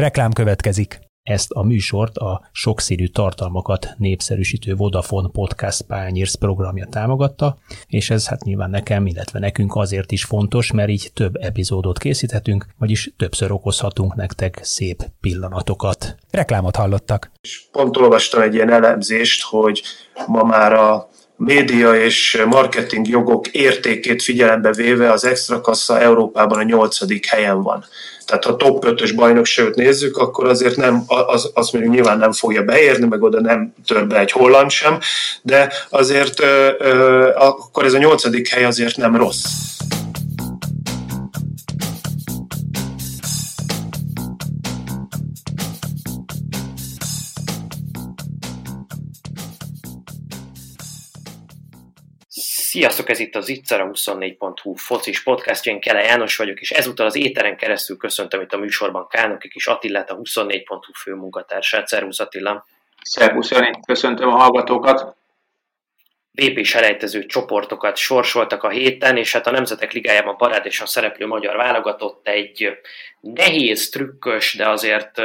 Reklám következik. Ezt a műsort a sokszínű tartalmakat népszerűsítő Vodafone Podcast Pányérsz programja támogatta, és ez hát nyilván nekem, illetve nekünk azért is fontos, mert így több epizódot készíthetünk, vagyis többször okozhatunk nektek szép pillanatokat. Reklámot hallottak. És pont olvastam egy ilyen elemzést, hogy ma már a média és marketing jogok értékét figyelembe véve az extra kassa Európában a nyolcadik helyen van. Tehát ha top 5-ös bajnokságot nézzük, akkor azért nem, az, az mondjuk nyilván nem fogja beérni, meg oda nem tör be egy holland sem, de azért ö, ö, akkor ez a nyolcadik hely azért nem rossz. Sziasztok, ez itt az Itzer, a 24.hu focis podcastja, én Kele János vagyok, és ezúttal az éteren keresztül köszöntöm itt a műsorban Kálnoki kis Attillát, a 24.hu főmunkatársát. Szervusz Attila! Szervusz Jani, köszöntöm a hallgatókat! VP selejtező csoportokat sorsoltak a héten, és hát a Nemzetek Ligájában parádésan szereplő magyar válogatott egy nehéz, trükkös, de azért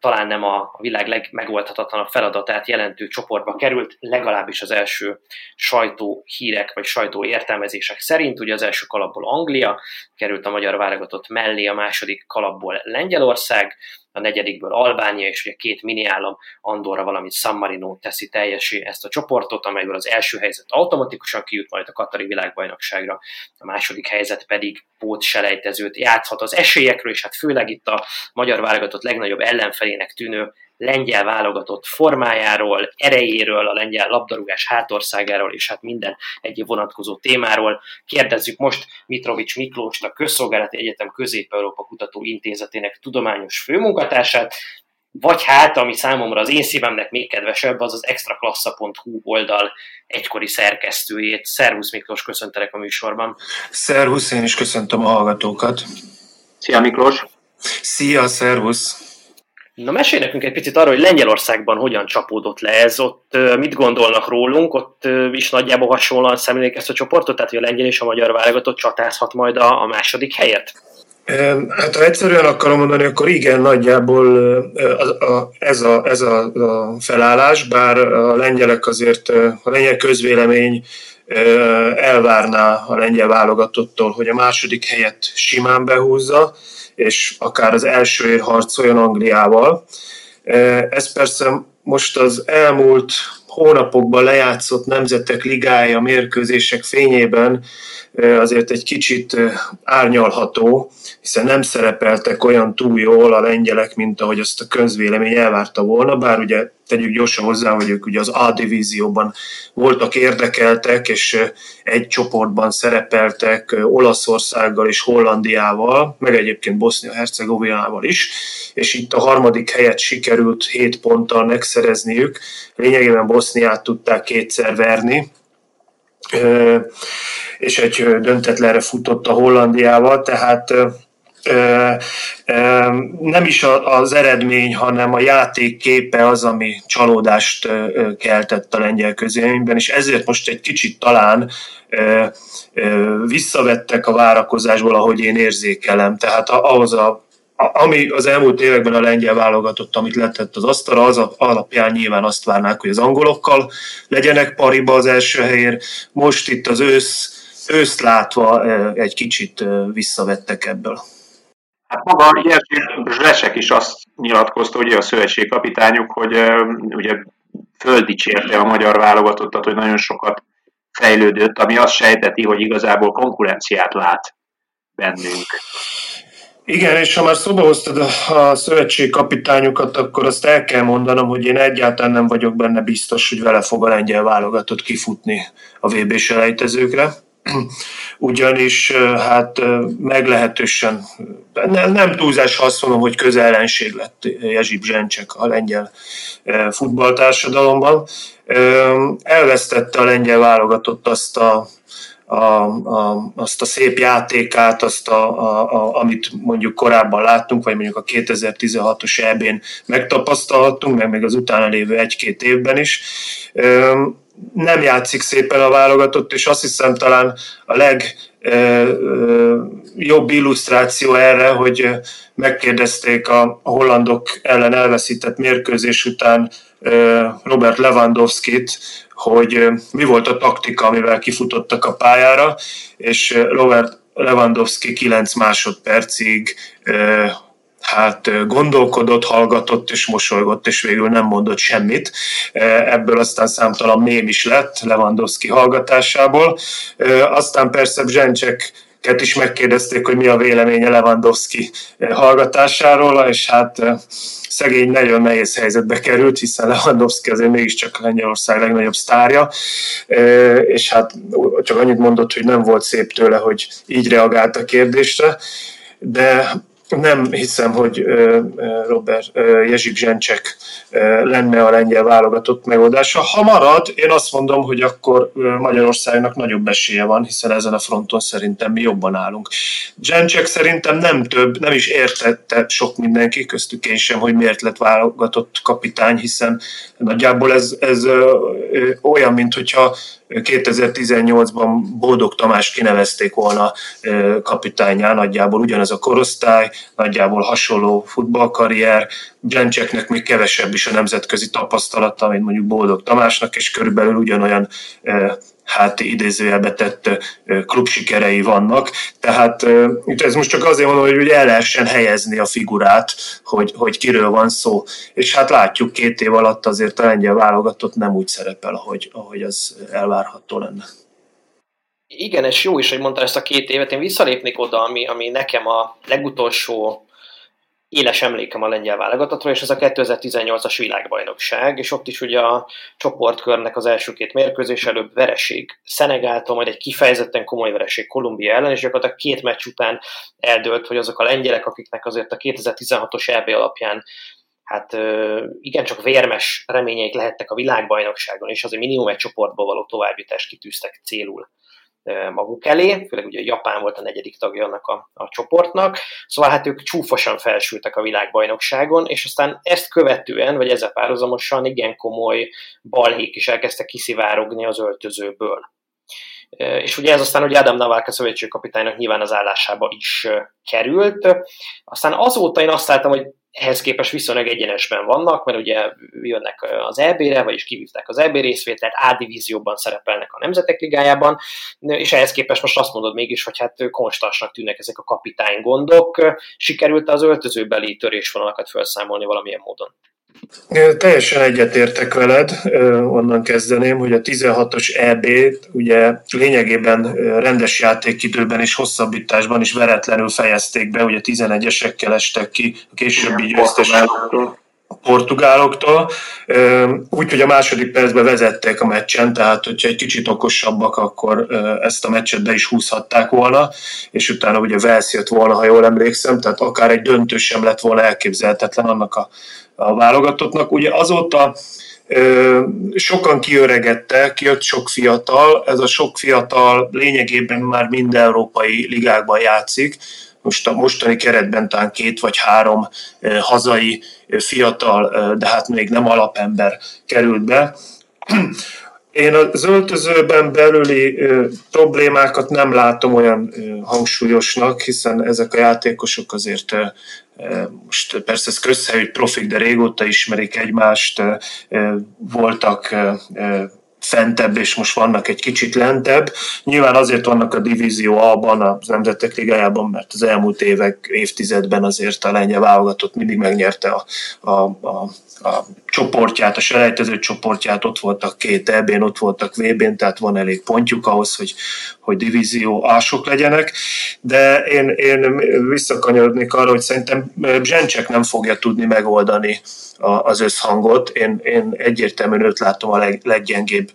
talán nem a világ legmegoldhatatlanabb feladatát jelentő csoportba került, legalábbis az első sajtó hírek vagy sajtó értelmezések szerint. Ugye az első kalapból Anglia került a magyar válogatott mellé, a második kalapból Lengyelország, a negyedikből Albánia, és ugye két mini állam, Andorra, valamint San Marino teszi teljesé ezt a csoportot, amelyből az első helyzet automatikusan kijut majd a Katari világbajnokságra, a második helyzet pedig pót selejtezőt játszhat az esélyekről, és hát főleg itt a magyar válogatott legnagyobb ellenfelének tűnő lengyel válogatott formájáról, erejéről, a lengyel labdarúgás hátországáról, és hát minden egyéb vonatkozó témáról. Kérdezzük most Mitrovics Miklóst, a Közszolgálati Egyetem Közép-Európa Kutató Intézetének tudományos főmunkatársát, vagy hát, ami számomra az én szívemnek még kedvesebb, az az extraklassa.hu oldal egykori szerkesztőjét. Szervusz Miklós, köszöntelek a műsorban. Szervusz, én is köszöntöm a hallgatókat. Szia Miklós! Szia, szervusz! Na mesélj nekünk egy picit arról, hogy Lengyelországban hogyan csapódott le ez, ott mit gondolnak rólunk, ott is nagyjából hasonlóan szemlélik ezt a csoportot, tehát hogy a lengyel és a magyar válogatott csatázhat majd a, a második helyet? Hát ha egyszerűen akarom mondani, akkor igen, nagyjából ez a, ez a, a felállás, bár a lengyelek azért, a lengyel közvélemény elvárná a lengyel válogatottól, hogy a második helyet simán behúzza, és akár az elsőért harcoljon Angliával. Ez persze most az elmúlt hónapokban lejátszott nemzetek ligája mérkőzések fényében azért egy kicsit árnyalható, hiszen nem szerepeltek olyan túl jól a lengyelek, mint ahogy azt a közvélemény elvárta volna, bár ugye tegyük gyorsan hozzá, hogy ők ugye az A divízióban voltak érdekeltek, és egy csoportban szerepeltek Olaszországgal és Hollandiával, meg egyébként Bosznia-Hercegovinával is, és itt a harmadik helyet sikerült 7 ponttal megszerezniük. Lényegében Boszniát tudták kétszer verni, és egy döntetlenre futott a Hollandiával, tehát nem is az eredmény, hanem a játék képe az, ami csalódást keltett a lengyel közélményben, és ezért most egy kicsit talán visszavettek a várakozásból, ahogy én érzékelem. Tehát ahhoz a ami az elmúlt években a lengyel válogatott, amit letett az asztalra, az alapján nyilván azt várnák, hogy az angolokkal legyenek pariba az első helyért. Most itt az ősz, őszt látva egy kicsit visszavettek ebből. Hát maga Jerzy Zsesek is azt nyilatkozta, ugye a szövetségkapitányuk, hogy ugye földicsérte a magyar válogatottat, hogy nagyon sokat fejlődött, ami azt sejteti, hogy igazából konkurenciát lát bennünk. Igen, és ha már szóba hoztad a, a szövetségkapitányokat, akkor azt el kell mondanom, hogy én egyáltalán nem vagyok benne biztos, hogy vele fog a lengyel válogatott kifutni a VB selejtezőkre ugyanis hát meglehetősen, nem, nem túlzás, azt mondom, hogy közellenség lett Jezsib Zsencsek a lengyel futballtársadalomban. Elvesztette a lengyel válogatott azt a a, a, azt a szép játékát, azt a, a, a, amit mondjuk korábban láttunk, vagy mondjuk a 2016-os EB-n megtapasztalhattunk, meg még az utána lévő egy-két évben is nem játszik szépen a válogatott, és azt hiszem talán a leg jobb illusztráció erre, hogy megkérdezték a hollandok ellen elveszített mérkőzés után Robert Lewandowski-t, hogy mi volt a taktika, amivel kifutottak a pályára, és Robert Lewandowski 9 másodpercig hát gondolkodott, hallgatott és mosolygott, és végül nem mondott semmit. Ebből aztán számtalan mém is lett Lewandowski hallgatásából. Aztán persze Zsencsek is megkérdezték, hogy mi a véleménye Lewandowski hallgatásáról, és hát szegény nagyon nehéz helyzetbe került, hiszen Lewandowski azért mégiscsak Lengyelország legnagyobb sztárja, és hát csak annyit mondott, hogy nem volt szép tőle, hogy így reagált a kérdésre, de nem hiszem, hogy Robert Jezsik Zsencsek lenne a lengyel válogatott megoldása. Ha marad, én azt mondom, hogy akkor Magyarországnak nagyobb esélye van, hiszen ezen a fronton szerintem mi jobban állunk. Zsencsek szerintem nem több, nem is értette sok mindenki, köztük én sem, hogy miért lett válogatott kapitány, hiszen nagyjából ez, ez olyan, mint hogyha 2018-ban Boldog Tamás kinevezték volna kapitányá, nagyjából ugyanaz a korosztály, nagyjából hasonló futballkarrier, Gyencseknek még kevesebb is a nemzetközi tapasztalata, mint mondjuk Boldog Tamásnak, és körülbelül ugyanolyan hát idézőjelbe tett klubsikerei vannak. Tehát ez most csak azért mondom, hogy el lehessen helyezni a figurát, hogy, hogy kiről van szó. És hát látjuk, két év alatt azért a lengyel válogatott nem úgy szerepel, ahogy, ahogy az elvárható lenne. Igen, és jó is, hogy mondta ezt a két évet. Én visszalépnék oda, ami, ami nekem a legutolsó éles emlékem a lengyel válogatottról, és ez a 2018-as világbajnokság, és ott is ugye a csoportkörnek az első két mérkőzés előbb vereség Szenegáltól, majd egy kifejezetten komoly vereség Kolumbia ellen, és gyakorlatilag két meccs után eldőlt, hogy azok a lengyelek, akiknek azért a 2016-os EB alapján hát igencsak vérmes reményeik lehettek a világbajnokságon, és azért minimum egy csoportból való továbbjutást kitűztek célul maguk elé, főleg ugye Japán volt a negyedik tagja annak a, a csoportnak, szóval hát ők csúfosan felsültek a világbajnokságon, és aztán ezt követően, vagy ezzel párhuzamosan igen komoly balhék is elkezdtek kiszivárogni az öltözőből. És ugye ez aztán ugye Adam Navalka szövetségkapitánynak nyilván az állásába is került. Aztán azóta én azt láttam, hogy ehhez képest viszonylag egyenesben vannak, mert ugye jönnek az EB-re, vagyis kivívták az EB részvételt, A divízióban szerepelnek a Nemzetek Ligájában, és ehhez képest most azt mondod mégis, hogy hát konstansnak tűnnek ezek a kapitány gondok. Sikerült az öltözőbeli törésvonalakat felszámolni valamilyen módon? Teljesen egyetértek veled, onnan kezdeném, hogy a 16-os EB ugye lényegében rendes játékidőben és hosszabbításban is veretlenül fejezték be, ugye 11-esekkel estek ki a későbbi győztes a portugáloktól, úgyhogy a második percben vezették a meccsen, tehát hogyha egy kicsit okosabbak, akkor ezt a meccset be is húzhatták volna, és utána ugye Velsz jött volna, ha jól emlékszem, tehát akár egy döntő sem lett volna elképzelhetetlen annak a a válogatottnak. Ugye azóta sokan kiöregettek, jött sok fiatal, ez a sok fiatal lényegében már minden európai ligákban játszik, most a mostani keretben talán két vagy három hazai fiatal, de hát még nem alapember került be. Én az öltözőben belüli problémákat nem látom olyan hangsúlyosnak, hiszen ezek a játékosok azért most persze ez közhely, hogy profik, de régóta ismerik egymást, voltak fentebb, és most vannak egy kicsit lentebb. Nyilván azért vannak a Divízió A-ban, az Nemzetek Ligájában, mert az elmúlt évek, évtizedben azért a lengyel válogatott mindig megnyerte a, a, a, a csoportját, a selejtező csoportját, ott voltak két EB-n, ott voltak VB-n, tehát van elég pontjuk ahhoz, hogy, hogy divízió ások legyenek, de én, én visszakanyarodnék arra, hogy szerintem Zsencsek nem fogja tudni megoldani az összhangot. Én, én egyértelműen őt látom a leg, leggyengébb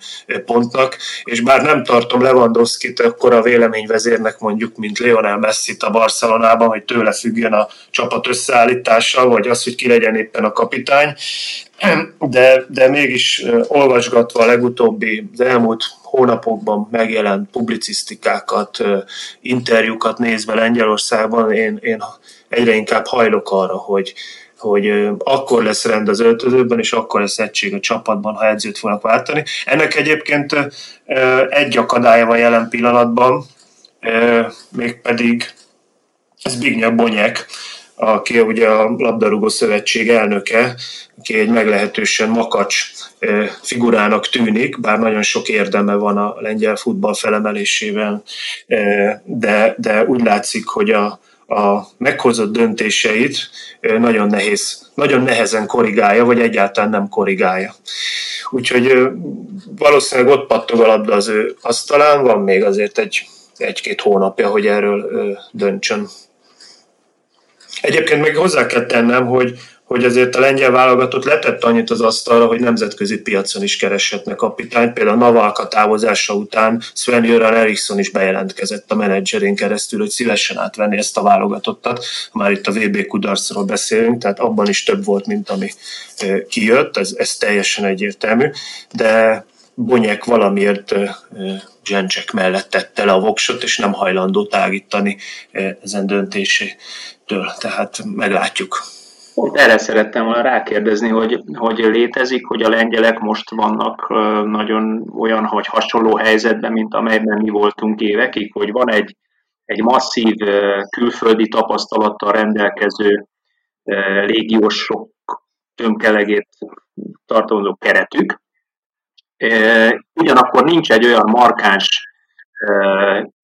pontnak, és bár nem tartom Lewandowski-t akkor a véleményvezérnek mondjuk, mint Lionel messi a Barcelonában, hogy tőle függjön a csapat összeállítása, vagy az, hogy ki legyen éppen a kapitány, de, de mégis olvasgatva a legutóbbi, az elmúlt hónapokban megjelent publicisztikákat, interjúkat nézve Lengyelországban, én, én egyre inkább hajlok arra, hogy, hogy akkor lesz rend az öltözőben, és akkor lesz egység a csapatban, ha edzőt fognak váltani. Ennek egyébként egy akadálya van jelen pillanatban, mégpedig Zbigniew Bonyek, aki ugye a labdarúgó szövetség elnöke, aki egy meglehetősen makacs figurának tűnik, bár nagyon sok érdeme van a lengyel futball felemelésében, de, de úgy látszik, hogy a, a meghozott döntéseit nagyon nehéz, nagyon nehezen korrigálja, vagy egyáltalán nem korrigálja. Úgyhogy valószínűleg ott pattog a labda az ő asztalán, van még azért egy, egy-két hónapja, hogy erről döntsön. Egyébként még hozzá kell tennem, hogy, hogy azért a lengyel válogatott letett annyit az asztalra, hogy nemzetközi piacon is kereshetne kapitányt. Például Navalka távozása után Sven Jöran Eriksson is bejelentkezett a menedzserén keresztül, hogy szívesen átvenni ezt a válogatottat. Már itt a VB kudarcról beszélünk, tehát abban is több volt, mint ami kijött, ez, ez teljesen egyértelmű, de Bonyek valamiért Zsencsek mellett tette le a voksot, és nem hajlandó tágítani ezen döntésétől. Tehát meglátjuk. Pont erre szerettem volna rákérdezni, hogy, hogy létezik, hogy a lengyelek most vannak nagyon olyan, hogy hasonló helyzetben, mint amelyben mi voltunk évekig, hogy van egy, egy masszív külföldi tapasztalattal rendelkező légiósok tömkelegét tartalmazó keretük, ugyanakkor nincs egy olyan markáns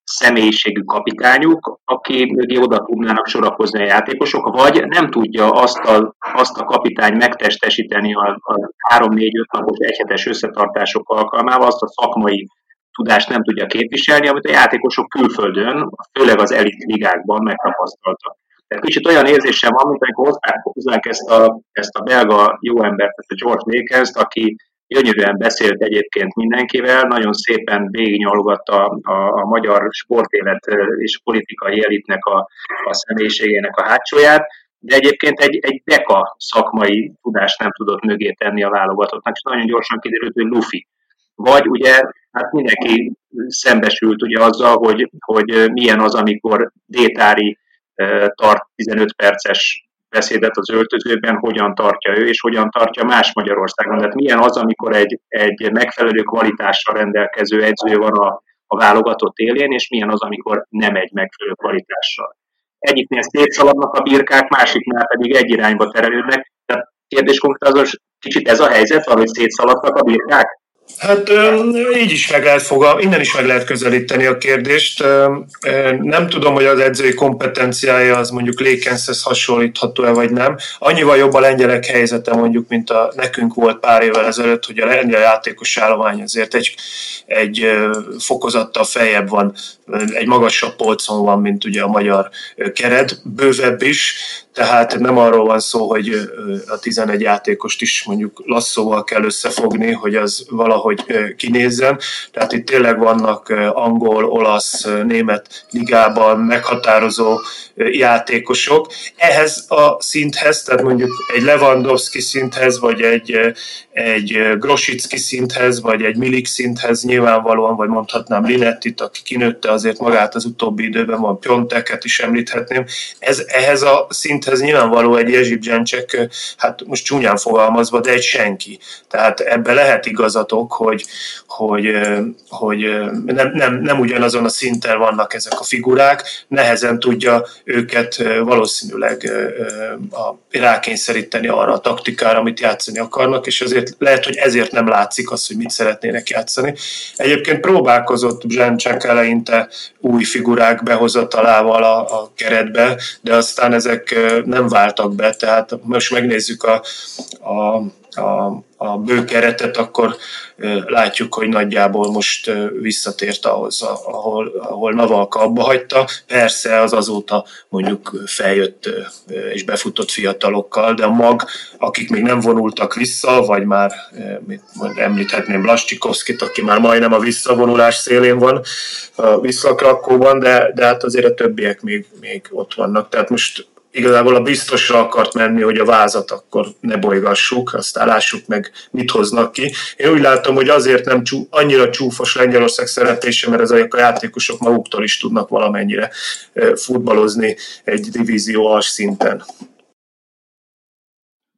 személyiségű kapitányuk, aki mögé oda tudnának sorakozni a játékosok, vagy nem tudja azt a, azt a kapitány megtestesíteni a, a 3-4-5 napos egyhetes összetartások alkalmával, azt a szakmai tudást nem tudja képviselni, amit a játékosok külföldön, főleg az elit ligákban megtapasztaltak. Tehát kicsit olyan érzésem van, mint amikor hozzák ezt a, ezt a belga jó embert, ezt a George Lakers, aki gyönyörűen beszélt egyébként mindenkivel, nagyon szépen végignyalogatta a, a, magyar sportélet és politikai elitnek a, a személyiségének a hátsóját, de egyébként egy, egy deka szakmai tudást nem tudott mögé tenni a válogatottnak, és nagyon gyorsan kiderült, hogy Luffy. Vagy ugye, hát mindenki szembesült ugye azzal, hogy, hogy milyen az, amikor Détári tart 15 perces beszédet az öltözőben, hogyan tartja ő, és hogyan tartja más Magyarországon. Tehát milyen az, amikor egy, egy megfelelő kvalitással rendelkező edző van a, a válogatott élén, és milyen az, amikor nem egy megfelelő kvalitással. Egyiknél szétszaladnak a birkák, másiknál pedig egy irányba terelődnek. Tehát kérdés konkrét az, kicsit ez a helyzet, valahogy szétszaladtak a birkák? Hát így is meg lehet fogal, innen is meg lehet közelíteni a kérdést. Nem tudom, hogy az edzői kompetenciája az mondjuk Lékenszhez hasonlítható-e vagy nem. Annyival jobb a lengyelek helyzete mondjuk, mint a nekünk volt pár évvel ezelőtt, hogy a lengyel játékos állomány azért egy, egy fokozattal feljebb van, egy magasabb polcon van, mint ugye a magyar keret, bővebb is, tehát nem arról van szó, hogy a 11 játékost is mondjuk lasszóval kell összefogni, hogy az valahogy kinézzen. Tehát itt tényleg vannak angol, olasz, német ligában meghatározó játékosok. Ehhez a szinthez, tehát mondjuk egy Lewandowski szinthez, vagy egy, egy Grosicki szinthez, vagy egy Milik szinthez nyilvánvalóan, vagy mondhatnám Linettit, aki kinőtte azért magát az utóbbi időben, van Pionteket is említhetném. Ez, ehhez a szinthez nyilvánvaló egy Jezsib Zsencsek, hát most csúnyán fogalmazva, de egy senki. Tehát ebbe lehet igazatok, hogy, hogy, hogy nem, nem, nem ugyanazon a szinten vannak ezek a figurák, nehezen tudja őket valószínűleg rákényszeríteni arra a taktikára, amit játszani akarnak, és azért lehet, hogy ezért nem látszik az, hogy mit szeretnének játszani. Egyébként próbálkozott Zsencsek eleinte új figurák behozatalával a, a keretbe, de aztán ezek nem váltak be, tehát most megnézzük a, a, a, a bő keretet, akkor látjuk, hogy nagyjából most visszatért ahhoz, ahol, ahol Navalka abba hagyta. Persze az azóta mondjuk feljött és befutott fiatalokkal, de a mag, akik még nem vonultak vissza, vagy már említhetném Blascsikovszkit, aki már majdnem a visszavonulás szélén van a visszakrakóban, de, de hát azért a többiek még, még ott vannak. Tehát most igazából a biztosra akart menni, hogy a vázat akkor ne bolygassuk, aztán lássuk meg, mit hoznak ki. Én úgy látom, hogy azért nem csú, annyira csúfos Lengyelország szereplése, mert ezek a játékosok maguktól is tudnak valamennyire futballozni egy divízió alsó szinten.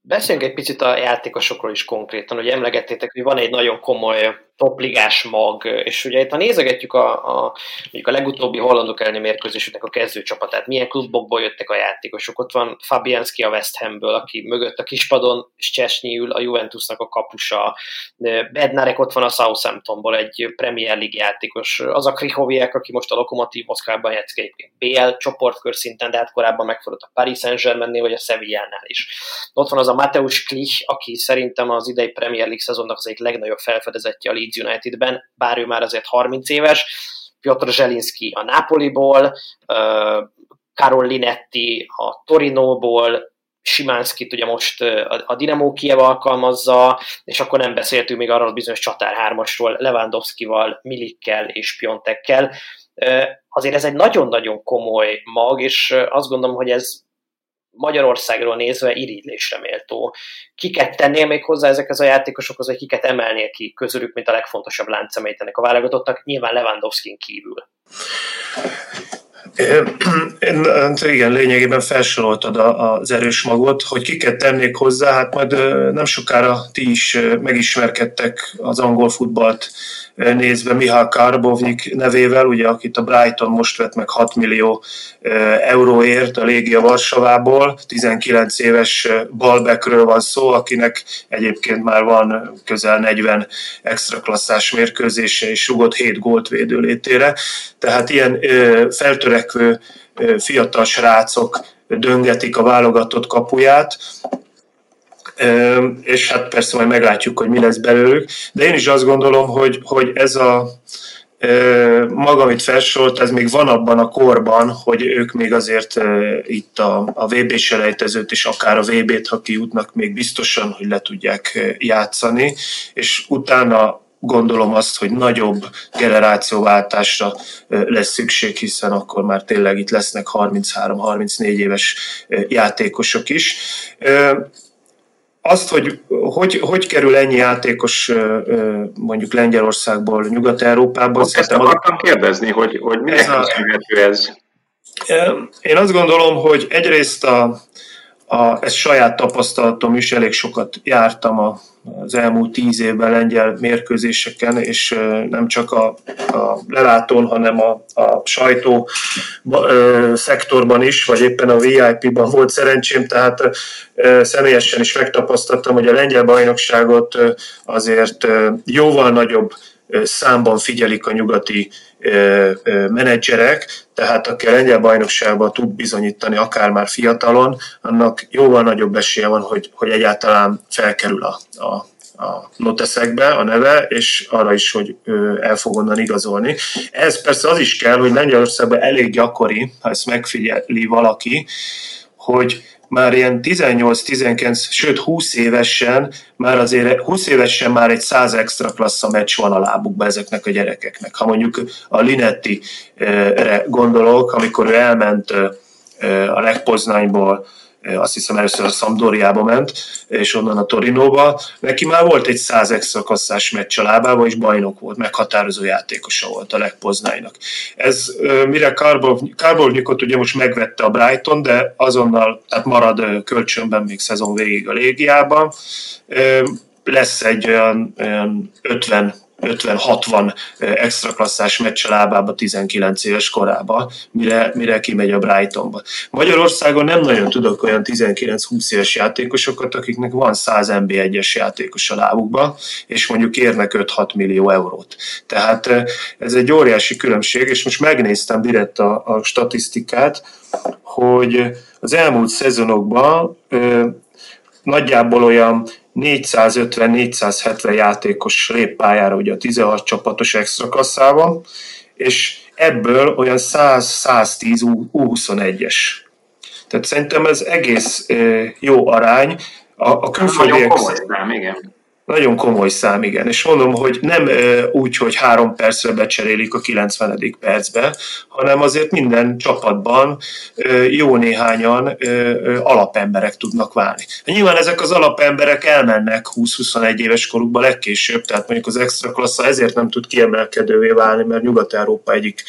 Beszéljünk egy picit a játékosokról is konkrétan, hogy emlegettétek, hogy van egy nagyon komoly topligás mag, és ugye itt ha nézegetjük a, a, mondjuk a legutóbbi hollandok elleni mérkőzésüknek a kezdőcsapatát, milyen klubokból jöttek a játékosok, ott van Fabianski a West Hamből, aki mögött a kispadon, Szczesny ül a Juventusnak a kapusa, Bednarek ott van a Southamptonból, egy Premier League játékos, az a Krihoviek, aki most a Lokomotív Moszkvában játszik egy BL csoportkör szinten, de hát korábban megfordult a Paris Saint-Germainnél, vagy a Sevillánál is. Ott van az a Mateusz Klich, aki szerintem az idei Premier League szezonnak az egyik legnagyobb felfedezetje a Leeds Unitedben, bár ő már azért 30 éves, Piotr Zselinski a Napoliból, Karol Linetti a Torinóból, Simánszkit ugye most a Dinamo Kiev alkalmazza, és akkor nem beszéltünk még arról a bizonyos csatár hármasról, Lewandowskival, Milikkel és Piontekkel. Azért ez egy nagyon-nagyon komoly mag, és azt gondolom, hogy ez Magyarországról nézve irigylésre méltó. Kiket tennél még hozzá ezekhez a játékosokhoz, vagy kiket emelnél ki közülük, mint a legfontosabb láncemét ennek a válogatottnak, nyilván Lewandowski kívül. Igen, lényegében felsoroltad az erős magot, hogy kiket tennék hozzá, hát majd nem sokára ti is megismerkedtek az angol futballt nézve Mihály Karbovnik nevével, ugye, akit a Brighton most vett meg 6 millió euróért a Légia Varsavából, 19 éves balbekről van szó, akinek egyébként már van közel 40 extra mérkőzése és rugott 7 gólt védő létére. Tehát ilyen feltörekvő fiatal srácok döngetik a válogatott kapuját, és hát persze majd meglátjuk, hogy mi lesz belőlük, de én is azt gondolom, hogy, hogy ez a maga, amit felsorolt, ez még van abban a korban, hogy ők még azért itt a, a VB selejtezőt és akár a VB-t, ha kijutnak, még biztosan, hogy le tudják játszani, és utána gondolom azt, hogy nagyobb generációváltásra lesz szükség, hiszen akkor már tényleg itt lesznek 33-34 éves játékosok is azt, hogy, hogy hogy kerül ennyi játékos mondjuk Lengyelországból Nyugat-Európába. Ezt akartam kérdezni, hogy, hogy mi ez, a, ez? Én azt gondolom, hogy egyrészt a, a, ez saját tapasztalatom is, elég sokat jártam a, az elmúlt tíz évben lengyel mérkőzéseken, és nem csak a, a lelátón, hanem a, a sajtó szektorban is, vagy éppen a VIP-ban volt szerencsém, tehát személyesen is megtapasztaltam, hogy a lengyel bajnokságot azért jóval nagyobb számban figyelik a nyugati menedzserek, tehát aki a lengyel bajnokságban tud bizonyítani, akár már fiatalon, annak jóval nagyobb esélye van, hogy, hogy egyáltalán felkerül a, a a noteszekbe a neve, és arra is, hogy el fog onnan igazolni. Ez persze az is kell, hogy Lengyelországban elég gyakori, ha ezt megfigyeli valaki, hogy már ilyen 18-19, sőt 20 évesen, már azért 20 évesen már egy 100 extra klassza meccs van a lábukba ezeknek a gyerekeknek. Ha mondjuk a Linetti-re gondolok, amikor ő elment a Legpoznányból azt hiszem először a Sampdoriába ment, és onnan a Torinóba. Neki már volt egy 100 extra kasszás meccs a lábába, és bajnok volt, meghatározó játékosa volt a legpoznájnak. Ez mire Karbovnyikot ugye most megvette a Brighton, de azonnal tehát marad kölcsönben még szezon végig a légiában. Lesz egy olyan, olyan 50 50-60 extra klasszás meccs lábába 19 éves korába, mire, mire kimegy a Brightonba. Magyarországon nem nagyon tudok olyan 19-20 éves játékosokat, akiknek van 100 NB1-es játékos a lábukba, és mondjuk érnek 5-6 millió eurót. Tehát ez egy óriási különbség, és most megnéztem direkt a, a statisztikát, hogy az elmúlt szezonokban ö, nagyjából olyan 450-470 játékos lép pályára ugye a 16 csapatos extra kasszában, és ebből olyan 100-110 U21-es. Tehát szerintem ez egész jó arány. A, a külföldiek... Nagyon komoly, igen. Nagyon komoly szám, igen. És mondom, hogy nem úgy, hogy három percre becserélik a 90. percbe, hanem azért minden csapatban jó néhányan alapemberek tudnak válni. Nyilván ezek az alapemberek elmennek 20-21 éves korukba legkésőbb, tehát mondjuk az extra klassza ezért nem tud kiemelkedővé válni, mert Nyugat-Európa egyik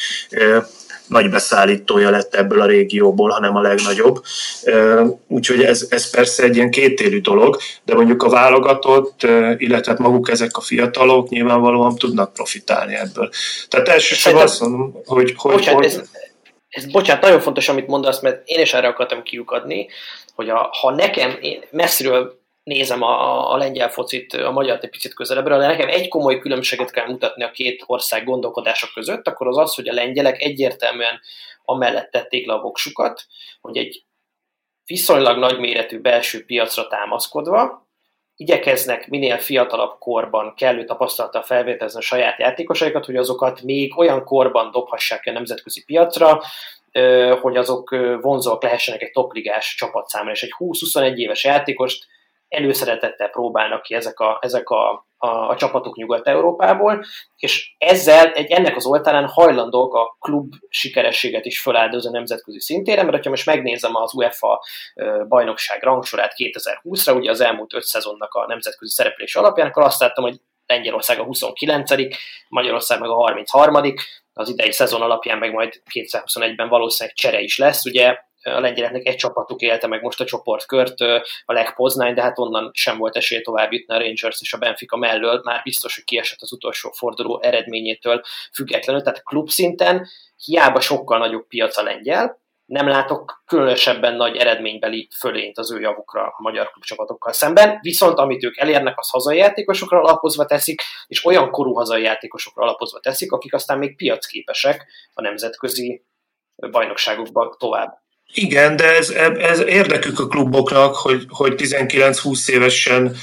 nagy beszállítója lett ebből a régióból, hanem a legnagyobb. Úgyhogy ez, ez persze egy ilyen kétélű dolog, de mondjuk a válogatott, illetve hát maguk ezek a fiatalok nyilvánvalóan tudnak profitálni ebből. Tehát elsősorban azt mondom, hogy... hogy, bocsánat, hogy ez, ez, bocsánat, nagyon fontos, amit mondasz, mert én is erre akartam kiukadni, hogy a, ha nekem, én messziről nézem a, a lengyel focit, a magyar egy picit közelebbről, de nekem egy komoly különbséget kell mutatni a két ország gondolkodása között, akkor az az, hogy a lengyelek egyértelműen amellett tették le a voksukat, hogy egy viszonylag nagyméretű belső piacra támaszkodva, igyekeznek minél fiatalabb korban kellő tapasztalattal felvételezni a saját játékosaikat, hogy azokat még olyan korban dobhassák a nemzetközi piacra, hogy azok vonzóak lehessenek egy topligás csapat és egy 20-21 éves játékost előszeretettel próbálnak ki ezek a, ezek a, a, a csapatok Nyugat-Európából, és ezzel egy, ennek az oltárán hajlandók a klub sikerességet is feláldozni a nemzetközi szintéren, mert ha most megnézem az UEFA bajnokság rangsorát 2020-ra, ugye az elmúlt öt szezonnak a nemzetközi szereplés alapján, akkor azt láttam, hogy Lengyelország a 29 Magyarország meg a 33 az idei szezon alapján meg majd 2021-ben valószínűleg csere is lesz, ugye a lengyeleknek egy csapatuk élte meg most a csoportkört, a Legpoznány, de hát onnan sem volt esély tovább jutni a Rangers és a Benfica mellől, már biztos, hogy kiesett az utolsó forduló eredményétől függetlenül, tehát klub szinten hiába sokkal nagyobb piac a lengyel, nem látok különösebben nagy eredménybeli fölényt az ő javukra a magyar klubcsapatokkal szemben, viszont amit ők elérnek, az hazai játékosokra alapozva teszik, és olyan korú hazai játékosokra alapozva teszik, akik aztán még piacképesek a nemzetközi bajnokságokban tovább. Igen, de ez, ez érdekük a kluboknak, hogy, hogy 19-20 évesen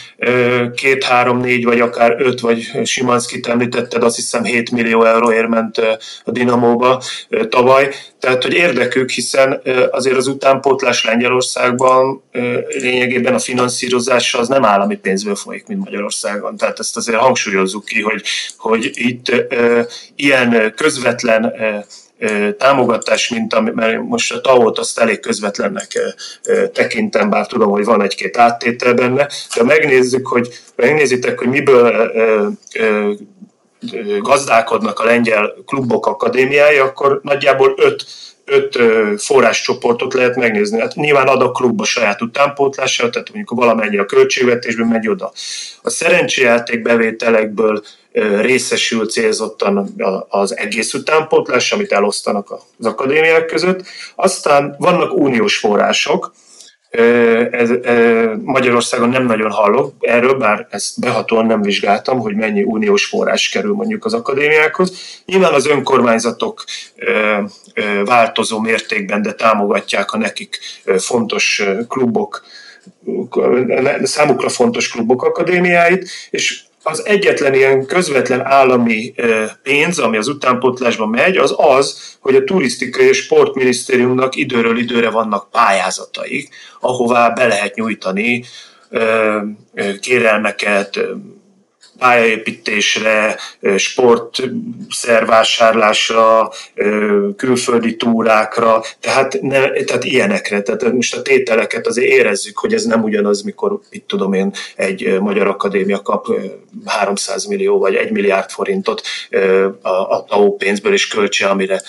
két, három, négy, vagy akár öt, vagy Simanszkit említetted, azt hiszem 7 millió euróért ment a Dinamóba tavaly. Tehát, hogy érdekük, hiszen azért az utánpótlás Lengyelországban lényegében a finanszírozása az nem állami pénzből folyik, mint Magyarországon. Tehát ezt azért hangsúlyozzuk ki, hogy, hogy itt ilyen közvetlen támogatás, mint ami, mert most a TAO-t azt elég közvetlennek tekintem, bár tudom, hogy van egy-két áttétel benne, de megnézzük, hogy megnézitek, hogy miből gazdálkodnak a lengyel klubok akadémiái, akkor nagyjából öt öt forráscsoportot lehet megnézni. Hát nyilván ad a klub a saját utánpótlása, tehát mondjuk valamennyi a költségvetésben megy oda. A szerencséjáték bevételekből részesül célzottan az egész utánpótlás, amit elosztanak az akadémiák között. Aztán vannak uniós források, ez, Magyarországon nem nagyon hallok erről, bár ezt behatóan nem vizsgáltam, hogy mennyi uniós forrás kerül mondjuk az akadémiákhoz. Nyilván az önkormányzatok változó mértékben, de támogatják a nekik fontos klubok, számukra fontos klubok akadémiáit, és az egyetlen ilyen közvetlen állami pénz, ami az utánpótlásban megy, az az, hogy a turisztikai és sportminisztériumnak időről időre vannak pályázataik, ahová be lehet nyújtani kérelmeket, pályaépítésre, sportszervásárlásra, külföldi túrákra, tehát, ne, tehát ilyenekre. Tehát most a tételeket azért érezzük, hogy ez nem ugyanaz, mikor, itt tudom én, egy magyar akadémia kap 300 millió vagy 1 milliárd forintot a, a TAO pénzből és költse, amire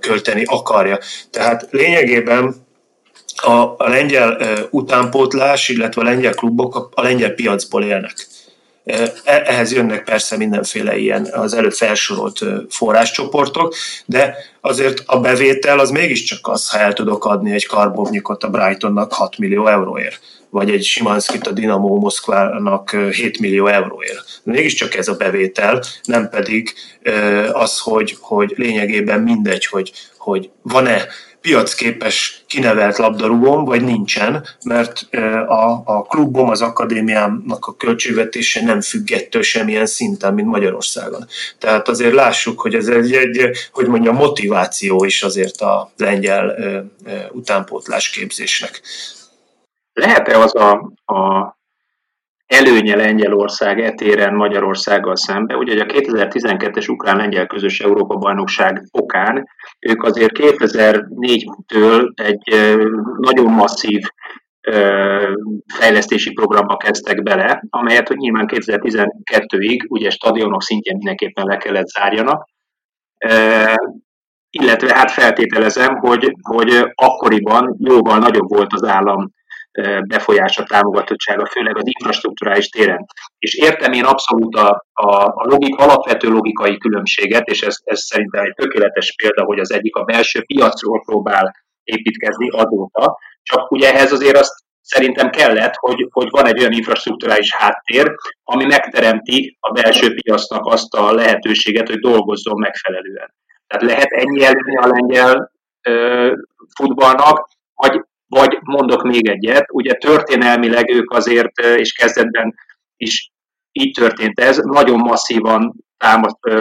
költeni akarja. Tehát lényegében a, a lengyel utánpótlás, illetve a lengyel klubok a lengyel piacból élnek. E, ehhez jönnek persze mindenféle ilyen az előbb felsorolt forráscsoportok, de azért a bevétel az mégiscsak az, ha el tudok adni egy karbovnyikot a Brightonnak 6 millió euróért vagy egy Simanskit a Dinamo Moszkvának 7 millió euróért. Mégiscsak ez a bevétel, nem pedig az, hogy, hogy lényegében mindegy, hogy, hogy van-e piacképes kinevelt labdarúgóm, vagy nincsen, mert a, a klubom, az akadémiámnak a költségvetése nem függ ettől semmilyen szinten, mint Magyarországon. Tehát azért lássuk, hogy ez egy, egy hogy mondjam, motiváció is azért a lengyel utánpótlás képzésnek. Lehet-e az a, a előnye Lengyelország etéren Magyarországgal szembe. Ugye a 2012-es ukrán-lengyel közös Európa-bajnokság okán ők azért 2004-től egy nagyon masszív fejlesztési programba kezdtek bele, amelyet hogy nyilván 2012-ig ugye stadionok szintjén mindenképpen le kellett zárjanak illetve hát feltételezem, hogy, hogy akkoriban jóval nagyobb volt az állam befolyása, támogatottsága, főleg az infrastruktúrális téren. És értem én abszolút a, a, a logik, alapvető logikai különbséget, és ez, ez szerintem egy tökéletes példa, hogy az egyik a belső piacról próbál építkezni azóta, csak ugye ehhez azért azt szerintem kellett, hogy, hogy van egy olyan infrastruktúrális háttér, ami megteremti a belső piacnak azt a lehetőséget, hogy dolgozzon megfelelően. Tehát lehet ennyi előni a lengyel ö, futballnak, vagy, vagy mondok még egyet, ugye történelmileg ők azért, és kezdetben is így történt ez, nagyon masszívan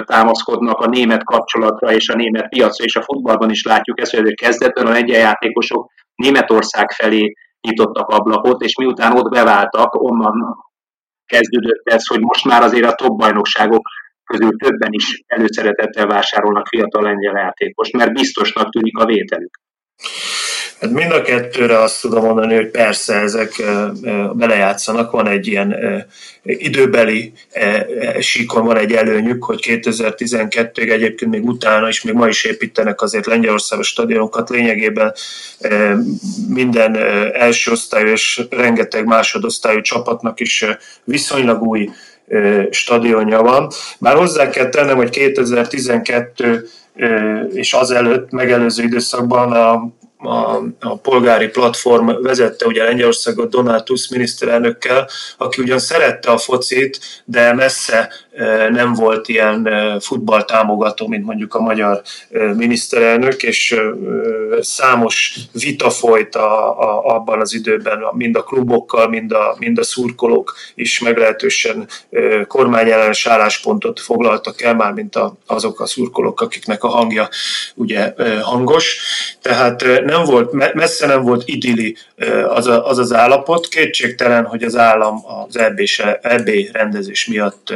támaszkodnak a német kapcsolatra és a német piacra, és a futballban is látjuk ezt, hogy kezdetben a lengyel játékosok Németország felé nyitottak ablakot, és miután ott beváltak, onnan kezdődött ez, hogy most már azért a top bajnokságok közül többen is előszeretettel vásárolnak fiatal lengyel játékos, mert biztosnak tűnik a vételük. Hát mind a kettőre azt tudom mondani, hogy persze ezek belejátszanak, van egy ilyen időbeli síkon van egy előnyük, hogy 2012-ig egyébként még utána is, még ma is építenek azért Lengyelországos stadionokat, lényegében minden első osztályú és rengeteg másodosztályú csapatnak is viszonylag új stadionja van. Bár hozzá kell tennem, hogy 2012 és azelőtt megelőző időszakban a a, a polgári platform vezette ugye Lengyelországot Donald Tusk miniszterelnökkel, aki ugyan szerette a focit, de messze nem volt ilyen futballtámogató, mint mondjuk a magyar miniszterelnök, és számos vita folyt a, a, abban az időben, mind a klubokkal, mind a, mind a szurkolók is meglehetősen kormányellenes álláspontot foglaltak el, már mint a, azok a szurkolók, akiknek a hangja ugye hangos. Tehát nem volt, messze nem volt idilli az, a, az az állapot. Kétségtelen, hogy az állam az EB, EB rendezés miatt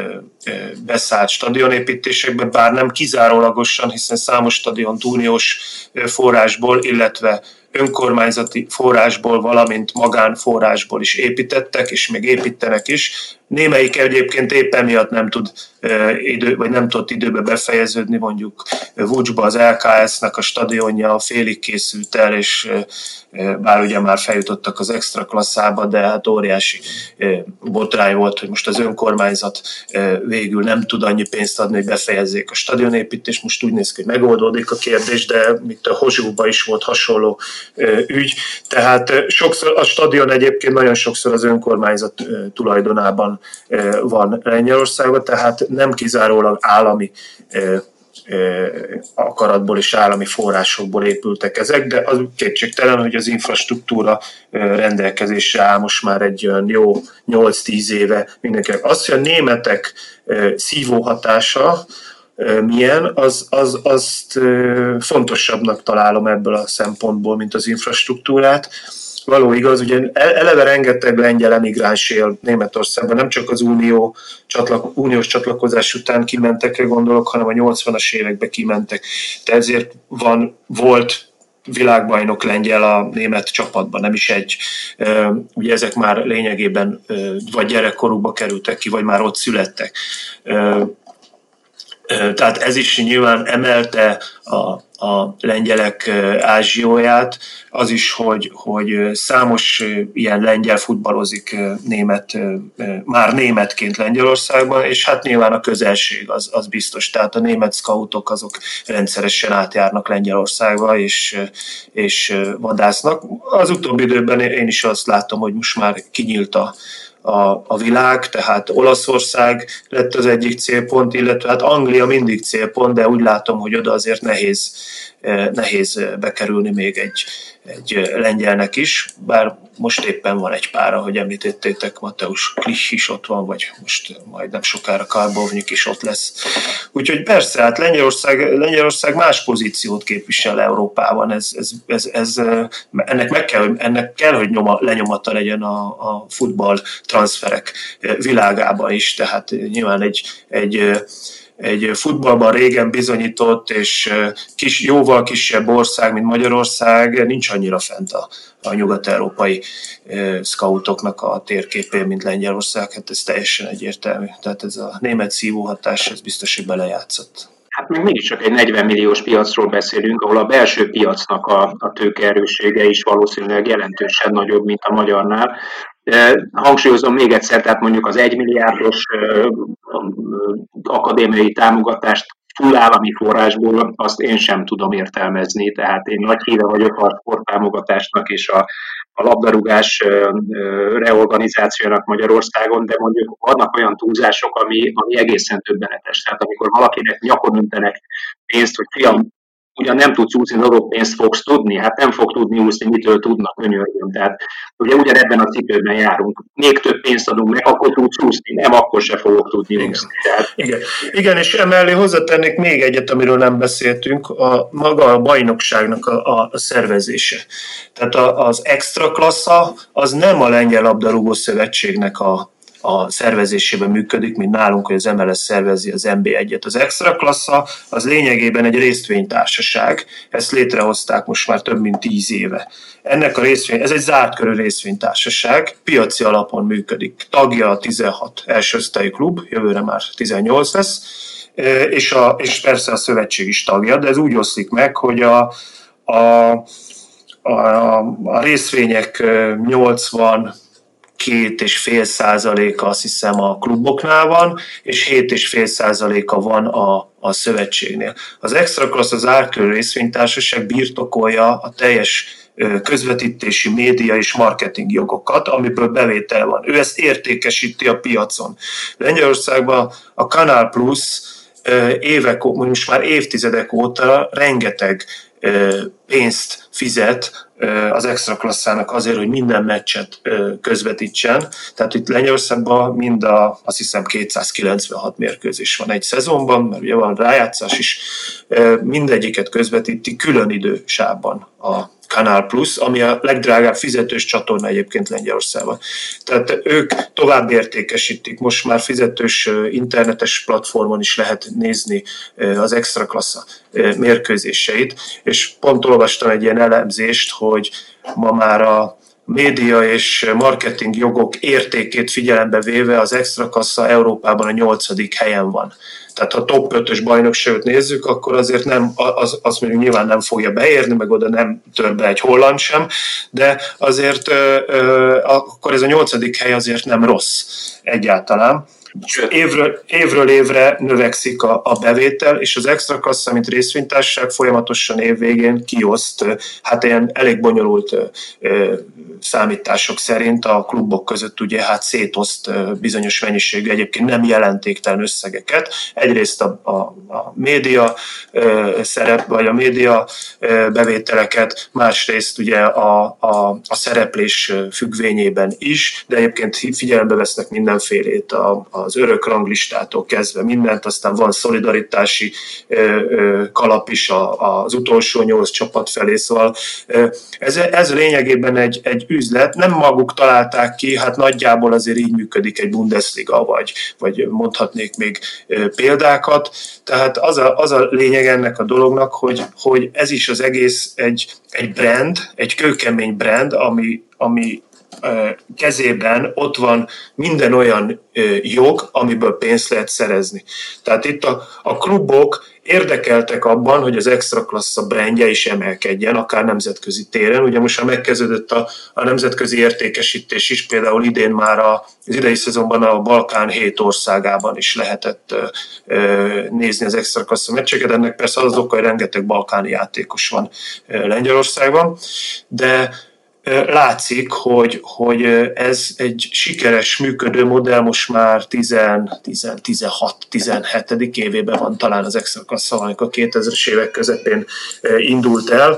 beszállt stadionépítésekbe, bár nem kizárólagosan, hiszen számos stadion uniós forrásból, illetve önkormányzati forrásból, valamint magánforrásból is építettek, és még építenek is. Némelyik egyébként éppen miatt nem tud idő, vagy nem tudott időbe befejeződni, mondjuk Vucsba az LKS-nek a stadionja félig készült el, és bár ugye már feljutottak az extra klasszába, de hát óriási botrány volt, hogy most az önkormányzat végül nem tud annyi pénzt adni, hogy befejezzék a stadionépítést. Most úgy néz ki, hogy megoldódik a kérdés, de mint a Hozsúba is volt hasonló ügy. Tehát sokszor a stadion egyébként nagyon sokszor az önkormányzat tulajdonában van Lengyelországban, tehát nem kizárólag állami akaratból és állami forrásokból épültek ezek, de az kétségtelen, hogy az infrastruktúra rendelkezésre áll most már egy olyan jó 8-10 éve mindenkinek. Az, hogy a németek szívó hatása milyen, az, az, azt fontosabbnak találom ebből a szempontból, mint az infrastruktúrát való igaz, ugye eleve rengeteg lengyel emigráns él Németországban, nem csak az unió csatlak, uniós csatlakozás után kimentekre gondolok, hanem a 80-as években kimentek. De ezért van, volt világbajnok lengyel a német csapatban, nem is egy. Ugye ezek már lényegében vagy gyerekkorukba kerültek ki, vagy már ott születtek. Tehát ez is nyilván emelte a a lengyelek ázsióját, az is, hogy, hogy számos ilyen lengyel futballozik német, már németként Lengyelországban, és hát nyilván a közelség az, az biztos, tehát a német scoutok azok rendszeresen átjárnak Lengyelországba, és, és vadásznak. Az utóbbi időben én is azt látom, hogy most már kinyílt a, a, a világ, tehát Olaszország lett az egyik célpont, illetve hát Anglia mindig célpont, de úgy látom, hogy oda azért nehéz, eh, nehéz bekerülni még egy, egy lengyelnek is, bár most éppen van egy pár, ahogy említettétek, Mateusz Klich is ott van, vagy most majd nem sokára Karbovnyik is ott lesz. Úgyhogy persze, hát Lengyelország, Lengyelország más pozíciót képvisel Európában, ez, ez, ez, ez ennek, meg kell, ennek kell, hogy nyoma, lenyomata legyen a, a futball transferek világában is, tehát nyilván egy, egy egy futballban régen bizonyított és kis, jóval kisebb ország, mint Magyarország, nincs annyira fent a, a nyugat-európai scoutoknak a térképén, mint Lengyelország, hát ez teljesen egyértelmű. Tehát ez a német szívóhatás, ez biztos, hogy belejátszott. Hát még mindig csak egy 40 milliós piacról beszélünk, ahol a belső piacnak a, a tőkeerőssége is valószínűleg jelentősen nagyobb, mint a magyarnál. Hangsúlyozom még egyszer, tehát mondjuk az 1 milliárdos akadémiai támogatást fullállami forrásból azt én sem tudom értelmezni, tehát én nagy híve vagyok a sporttámogatásnak és a, a labdarúgás reorganizációjának Magyarországon, de mondjuk vannak olyan túlzások, ami, ami egészen többenetes. Tehát amikor valakinek nyakon öntenek pénzt, hogy fiam, ugyan nem tudsz úszni, az adott pénzt fogsz tudni, hát nem fog tudni úszni, mitől tudnak, könyörgöm. Tehát ugye ugyanebben a cipőben járunk. Még több pénzt adunk meg, akkor tudsz úszni, nem, akkor se fogok tudni Igen. úszni. Tehát... Igen. Igen, és emellé hozzátennék még egyet, amiről nem beszéltünk, a maga a bajnokságnak a, a szervezése. Tehát a, az extra klassza az nem a Lengyel Labdarúgó Szövetségnek a, a szervezésében működik, mint nálunk, hogy az MLS szervezi az NB1-et. Az extra klassza az lényegében egy részvénytársaság, ezt létrehozták most már több mint tíz éve. Ennek a részvény, ez egy zárt körű részvénytársaság, piaci alapon működik. Tagja a 16 első klub, jövőre már 18 lesz, és, a, és persze a szövetség is tagja, de ez úgy oszlik meg, hogy a, a, a, a részvények 80 két és fél százaléka azt hiszem a kluboknál van, és hét és fél százaléka van a, a szövetségnél. Az Extra Class, az árkörű részvénytársaság birtokolja a teljes közvetítési, média és marketing jogokat, amiből bevétel van. Ő ezt értékesíti a piacon. Lengyelországban a Canal Plus évek, most már évtizedek óta rengeteg pénzt fizet az extra klasszának azért, hogy minden meccset közvetítsen. Tehát itt Lengyelországban mind a, azt hiszem 296 mérkőzés van egy szezonban, mert ugye van rájátszás is, mindegyiket közvetíti külön idősában a Canal Plus, ami a legdrágább fizetős csatorna egyébként Lengyelországban. Tehát ők tovább értékesítik, most már fizetős internetes platformon is lehet nézni az extra klassza mérkőzéseit, és pont olvastam egy ilyen elemzést, hogy ma már a média és marketing jogok értékét figyelembe véve az extra kassa Európában a nyolcadik helyen van. Tehát ha top 5-ös bajnokságot nézzük, akkor azért nem, az, az mondjuk nyilván nem fogja beérni, meg oda nem tör be egy holland sem, de azért ö, ö, akkor ez a nyolcadik hely azért nem rossz egyáltalán. Évről, évről évre növekszik a, a bevétel, és az extra kassa, mint részvénytársaság folyamatosan évvégén kioszt, hát ilyen elég bonyolult ö, számítások szerint a klubok között ugye hát szétoszt bizonyos mennyiségű egyébként nem jelentéktelen összegeket. Egyrészt a, a, a média szerep, vagy a média bevételeket, másrészt ugye a, a, a szereplés függvényében is, de egyébként figyelembe vesznek mindenfélét a, az örök ranglistától kezdve mindent, aztán van szolidaritási kalap is az utolsó nyolc csapat felé, szóval ez, ez lényegében egy, egy üzlet, nem maguk találták ki, hát nagyjából azért így működik egy Bundesliga, vagy, vagy mondhatnék még példákat. Tehát az a, az a lényeg ennek a dolognak, hogy, hogy ez is az egész egy, egy brand, egy kőkemény brand, ami, ami kezében ott van minden olyan jog, amiből pénzt lehet szerezni. Tehát itt a, a klubok érdekeltek abban, hogy az extra klassza brandje is emelkedjen, akár nemzetközi téren. Ugye most már megkezdődött a, a nemzetközi értékesítés is, például idén már a, az idei szezonban a Balkán hét országában is lehetett ö, nézni az extra klassza meccseket. Ennek persze az oka, hogy rengeteg balkáni játékos van Lengyelországban, de látszik, hogy, hogy ez egy sikeres működő modell, most már 16-17. évében van talán az Extra Kassa, amikor a 2000-es évek közepén indult el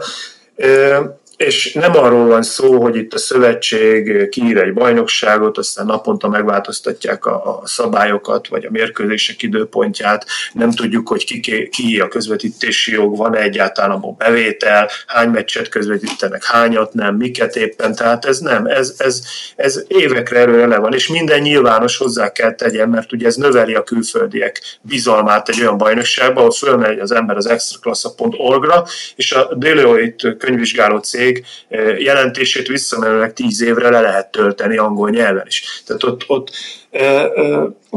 és nem arról van szó, hogy itt a szövetség kiír egy bajnokságot, aztán naponta megváltoztatják a, a szabályokat, vagy a mérkőzések időpontját, nem tudjuk, hogy ki, ki a közvetítési jog, van-e egyáltalán abban bevétel, hány meccset közvetítenek, hányat nem, miket éppen, tehát ez nem, ez, ez, ez évekre előre le van, és minden nyilvános hozzá kell tegyen, mert ugye ez növeli a külföldiek bizalmát egy olyan bajnokságba, ahol fölmegy az ember az extraklassa.org-ra, és a Deloitte könyvvizsgáló cég cég jelentését visszamenőleg tíz évre le lehet tölteni angol nyelven is. Tehát ott, ott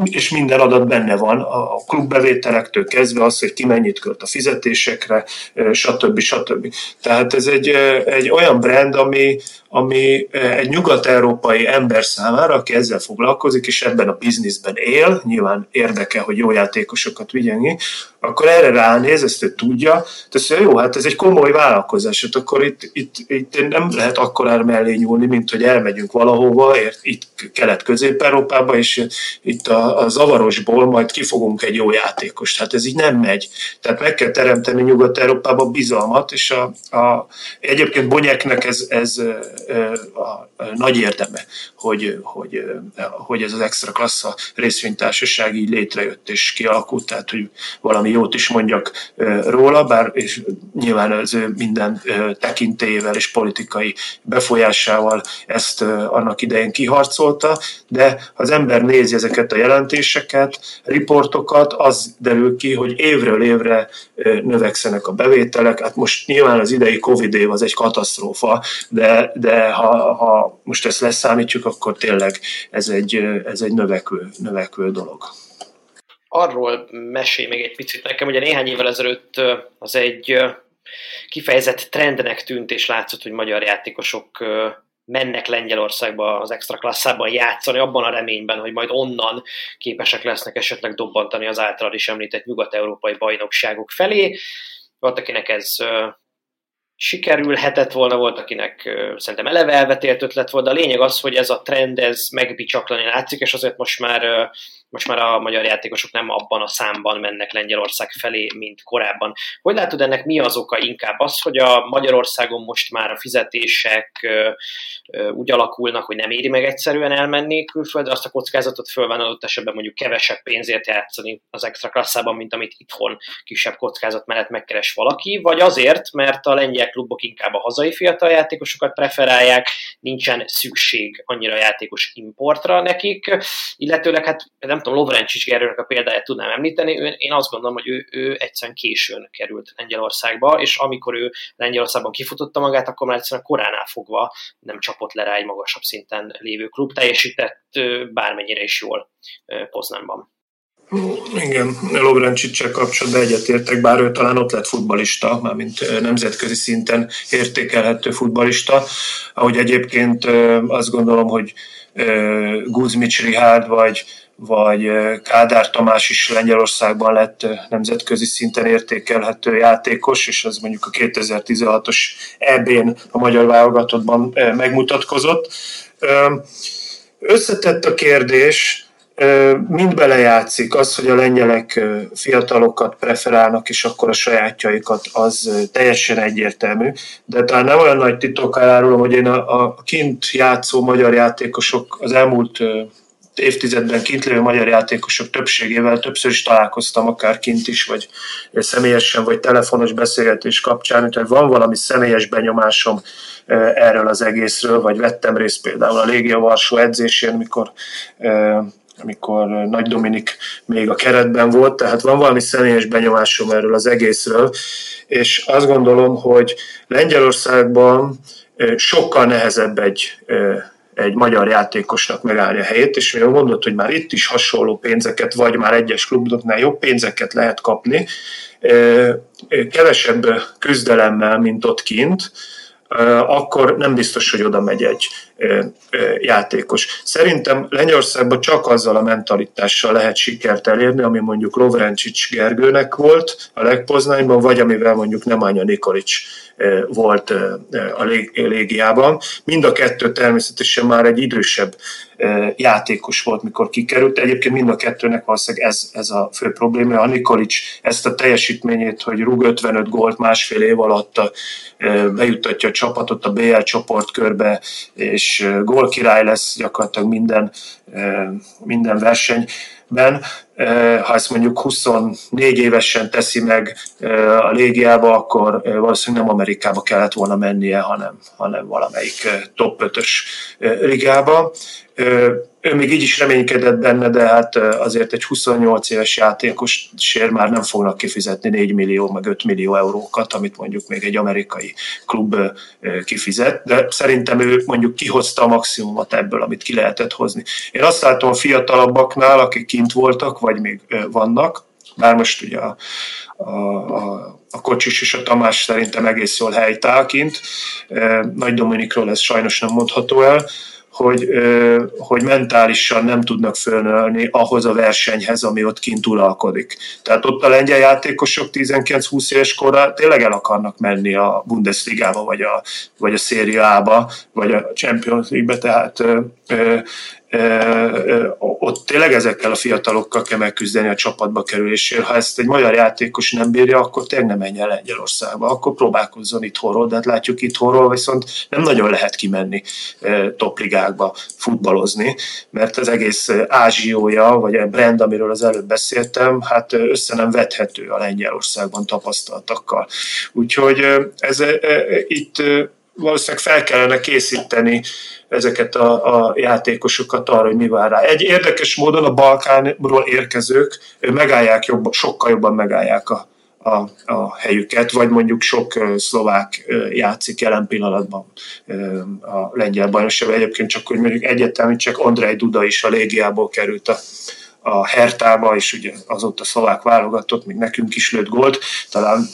és minden adat benne van, a klubbevételektől kezdve az, hogy ki mennyit költ a fizetésekre, stb. stb. Tehát ez egy, egy olyan brand, ami, ami egy nyugat-európai ember számára, aki ezzel foglalkozik, és ebben a bizniszben él, nyilván érdeke, hogy jó játékosokat vigyen ki, akkor erre ránéz, ezt ő tudja, tehát jó, hát ez egy komoly vállalkozás, hát akkor itt, itt, itt nem lehet akkor mellé nyúlni, mint hogy elmegyünk valahova, ért, itt Kelet-Közép-Európába, és itt a, a zavarosból majd kifogunk egy jó játékost. Hát ez így nem megy. Tehát meg kell teremteni Nyugat-Európába bizalmat, és a, a, egyébként Bonyeknek ez, ez a, a, a nagy érdeme, hogy, hogy, hogy ez az extra klassza részvénytársaság így létrejött és kialakult, tehát hogy valami jót is mondjak róla, bár és nyilván az ő minden tekintélyével és politikai befolyásával ezt annak idején kiharcolta, de az ember nézi ezeket a jelentéseket, riportokat, az derül ki, hogy évről évre növekszenek a bevételek. Hát most nyilván az idei Covid év az egy katasztrófa, de, de ha, ha most ezt leszámítjuk, akkor tényleg ez egy, ez egy növekvő, növekvő dolog arról mesélj még egy picit nekem, ugye néhány évvel ezelőtt az egy kifejezett trendnek tűnt, és látszott, hogy magyar játékosok mennek Lengyelországba az extra klasszában játszani, abban a reményben, hogy majd onnan képesek lesznek esetleg dobbantani az általad is említett nyugat-európai bajnokságok felé. Volt, akinek ez sikerülhetett volna, volt, akinek szerintem eleve elvetélt ötlet volt, de a lényeg az, hogy ez a trend, ez megbicsaklani látszik, és azért most már most már a magyar játékosok nem abban a számban mennek Lengyelország felé, mint korábban. Hogy látod ennek mi az oka inkább? Az, hogy a Magyarországon most már a fizetések úgy alakulnak, hogy nem éri meg egyszerűen elmenni külföldre, azt a kockázatot fölvenni adott esetben mondjuk kevesebb pénzért játszani az extra klasszában, mint amit itthon kisebb kockázat mellett megkeres valaki, vagy azért, mert a lengyel klubok inkább a hazai fiatal játékosokat preferálják, nincsen szükség annyira játékos importra nekik, illetőleg hát nem tudom, Lovrencsics Gerőnek a példáját tudnám említeni, ő, én azt gondolom, hogy ő, ő egyszerűen későn került Lengyelországba, és amikor ő Lengyelországban kifutotta magát, akkor már egyszerűen koránál fogva nem csapott le rá egy magasabb szinten lévő klub, teljesített bármennyire is jól Poznánban. Igen, Lovrencsicsel kapcsolatban egyetértek, bár ő talán ott lett futbalista, mármint nemzetközi szinten értékelhető futbalista, ahogy egyébként azt gondolom, hogy Guzmics Rihárd vagy vagy Kádár Tamás is Lengyelországban lett nemzetközi szinten értékelhető játékos, és az mondjuk a 2016-os EB-n a magyar válogatottban megmutatkozott. Összetett a kérdés, mind belejátszik az, hogy a lengyelek fiatalokat preferálnak, és akkor a sajátjaikat, az teljesen egyértelmű. De talán nem olyan nagy titok elárulom, hogy én a, a kint játszó magyar játékosok az elmúlt évtizedben kint lévő magyar játékosok többségével többször is találkoztam, akár kint is, vagy személyesen, vagy telefonos beszélgetés kapcsán, tehát van valami személyes benyomásom erről az egészről, vagy vettem részt például a Légia Varsó edzésén, mikor amikor Nagy Dominik még a keretben volt, tehát van valami személyes benyomásom erről az egészről, és azt gondolom, hogy Lengyelországban sokkal nehezebb egy egy magyar játékosnak megállni a helyét, és mivel mondod, hogy már itt is hasonló pénzeket, vagy már egyes kluboknál jobb pénzeket lehet kapni, kevesebb küzdelemmel, mint ott kint, akkor nem biztos, hogy oda megy egy játékos. Szerintem Lengyországban csak azzal a mentalitással lehet sikert elérni, ami mondjuk Lovrencsics Gergőnek volt a legpoznányban, vagy amivel mondjuk Nemanja Nikolic volt a légiában. Mind a kettő természetesen már egy idősebb játékos volt, mikor kikerült. Egyébként mind a kettőnek valószínűleg ez, ez a fő probléma. A Nikolic ezt a teljesítményét, hogy rúg 55 gólt másfél év alatt bejuttatja a csapatot a BL csoportkörbe, és gól király lesz gyakorlatilag minden minden versenyben. Ha ezt mondjuk 24 évesen teszi meg a légiába, akkor valószínűleg nem Amerikába kellett volna mennie, hanem, hanem valamelyik top 5-ös ligába ő még így is reménykedett benne, de hát azért egy 28 éves játékos sér már nem fognak kifizetni 4 millió, meg 5 millió eurókat, amit mondjuk még egy amerikai klub kifizet, de szerintem ő mondjuk kihozta a maximumot ebből, amit ki lehetett hozni. Én azt látom a fiatalabbaknál, akik kint voltak, vagy még vannak, bár most ugye a, a, a, a Kocsis és a Tamás szerintem egész jól helytáll kint. Nagy Dominikról ez sajnos nem mondható el, hogy, hogy mentálisan nem tudnak fölnölni ahhoz a versenyhez, ami ott kint uralkodik. Tehát ott a lengyel játékosok 19-20 éves korra tényleg el akarnak menni a Bundesligába, vagy a, vagy a Serie vagy a Champions League-be, tehát ott tényleg ezekkel a fiatalokkal kell megküzdeni a csapatba kerülésért. Ha ezt egy magyar játékos nem bírja, akkor tényleg nem menjen Lengyelországba, akkor próbálkozzon itthonról, de hát látjuk itthonról viszont nem nagyon lehet kimenni topligákba futballozni, mert az egész ázsiója, vagy a brand, amiről az előbb beszéltem, hát össze nem vethető a Lengyelországban tapasztaltakkal. Úgyhogy ez itt valószínűleg fel kellene készíteni ezeket a, a játékosokat arra, hogy mi vár rá. Egy érdekes módon a Balkánról érkezők megállják jobban, sokkal jobban megállják a, a, a helyüket, vagy mondjuk sok szlovák játszik jelen pillanatban a lengyel bajnokságban. Egyébként csak, hogy mondjuk egyetemű, csak Andrei Duda is a légiából került a, a Hertába, és ugye azóta szlovák válogatott, még nekünk is lőtt gólt, talán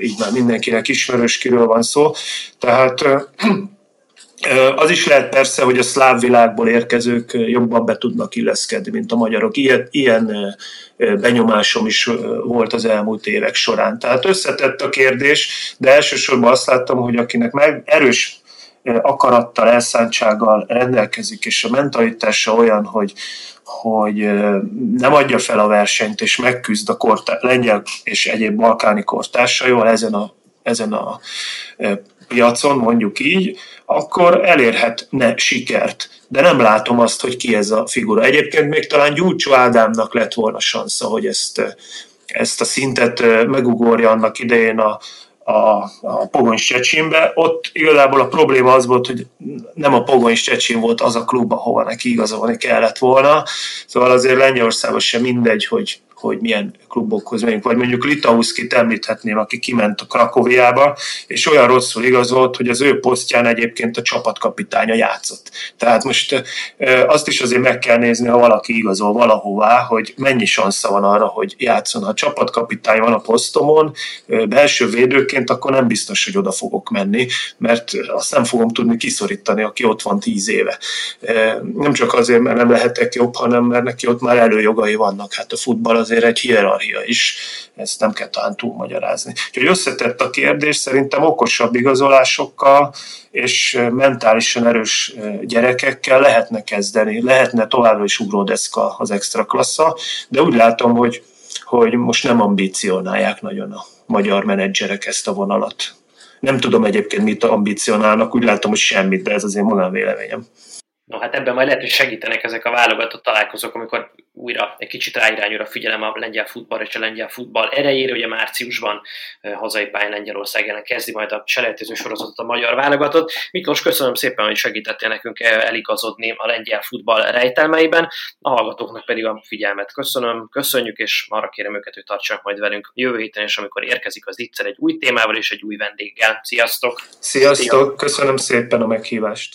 így már mindenkinek ismerős kiről van szó. Tehát az is lehet persze, hogy a szláv világból érkezők jobban be tudnak illeszkedni, mint a magyarok. Ilyen, ilyen benyomásom is volt az elmúlt évek során. Tehát összetett a kérdés, de elsősorban azt láttam, hogy akinek meg erős akarattal, elszántsággal rendelkezik, és a mentalitása olyan, hogy, hogy nem adja fel a versenyt, és megküzd a kortá- lengyel és egyéb balkáni kortársaival ezen a, ezen a piacon, mondjuk így, akkor elérhetne sikert. De nem látom azt, hogy ki ez a figura. Egyébként még talán Gyurcsó Ádámnak lett volna sansza, hogy ezt, ezt a szintet megugorja annak idején a, a, a Pogony Csecsinbe. Ott igazából a probléma az volt, hogy nem a Pogony Csecsin volt az a klub, ahova neki igazolni kellett volna. Szóval azért Lengyelországban sem mindegy, hogy hogy milyen klubokhoz megyünk, vagy mondjuk Litauszkit említhetném, aki kiment a Krakoviába, és olyan rosszul igazolt, hogy az ő posztján egyébként a csapatkapitánya játszott. Tehát most azt is azért meg kell nézni, ha valaki igazol valahová, hogy mennyi sansza van arra, hogy játszon. Ha a csapatkapitány van a posztomon, belső védőként, akkor nem biztos, hogy oda fogok menni, mert azt nem fogom tudni kiszorítani, aki ott van tíz éve. Nem csak azért, mert nem lehetek jobb, hanem mert neki ott már előjogai vannak. Hát a futball azért egy hierarchia is, ezt nem kell talán túlmagyarázni. Úgyhogy összetett a kérdés, szerintem okosabb igazolásokkal és mentálisan erős gyerekekkel lehetne kezdeni, lehetne továbbra is ugródeszka az extra klassza, de úgy látom, hogy, hogy most nem ambícionálják nagyon a magyar menedzserek ezt a vonalat. Nem tudom egyébként, mit ambicionálnak, úgy látom, hogy semmit, de ez az én magánvéleményem. No hát ebben majd lehet, hogy segítenek ezek a válogatott találkozók, amikor újra egy kicsit ráirányul a figyelem a lengyel futball és a lengyel futball erejére. Ugye márciusban hazai pályán Lengyelország ellen kezdi majd a selejtező sorozatot a magyar válogatott. Miklós, köszönöm szépen, hogy segítettél nekünk eligazodni a lengyel futball rejtelmeiben. A hallgatóknak pedig a figyelmet köszönöm, köszönjük, és arra kérem őket, hogy tartsanak majd velünk jövő héten, és amikor érkezik az Itzer egy új témával és egy új vendéggel. Sziasztok! Sziasztok! Köszönöm szépen a meghívást!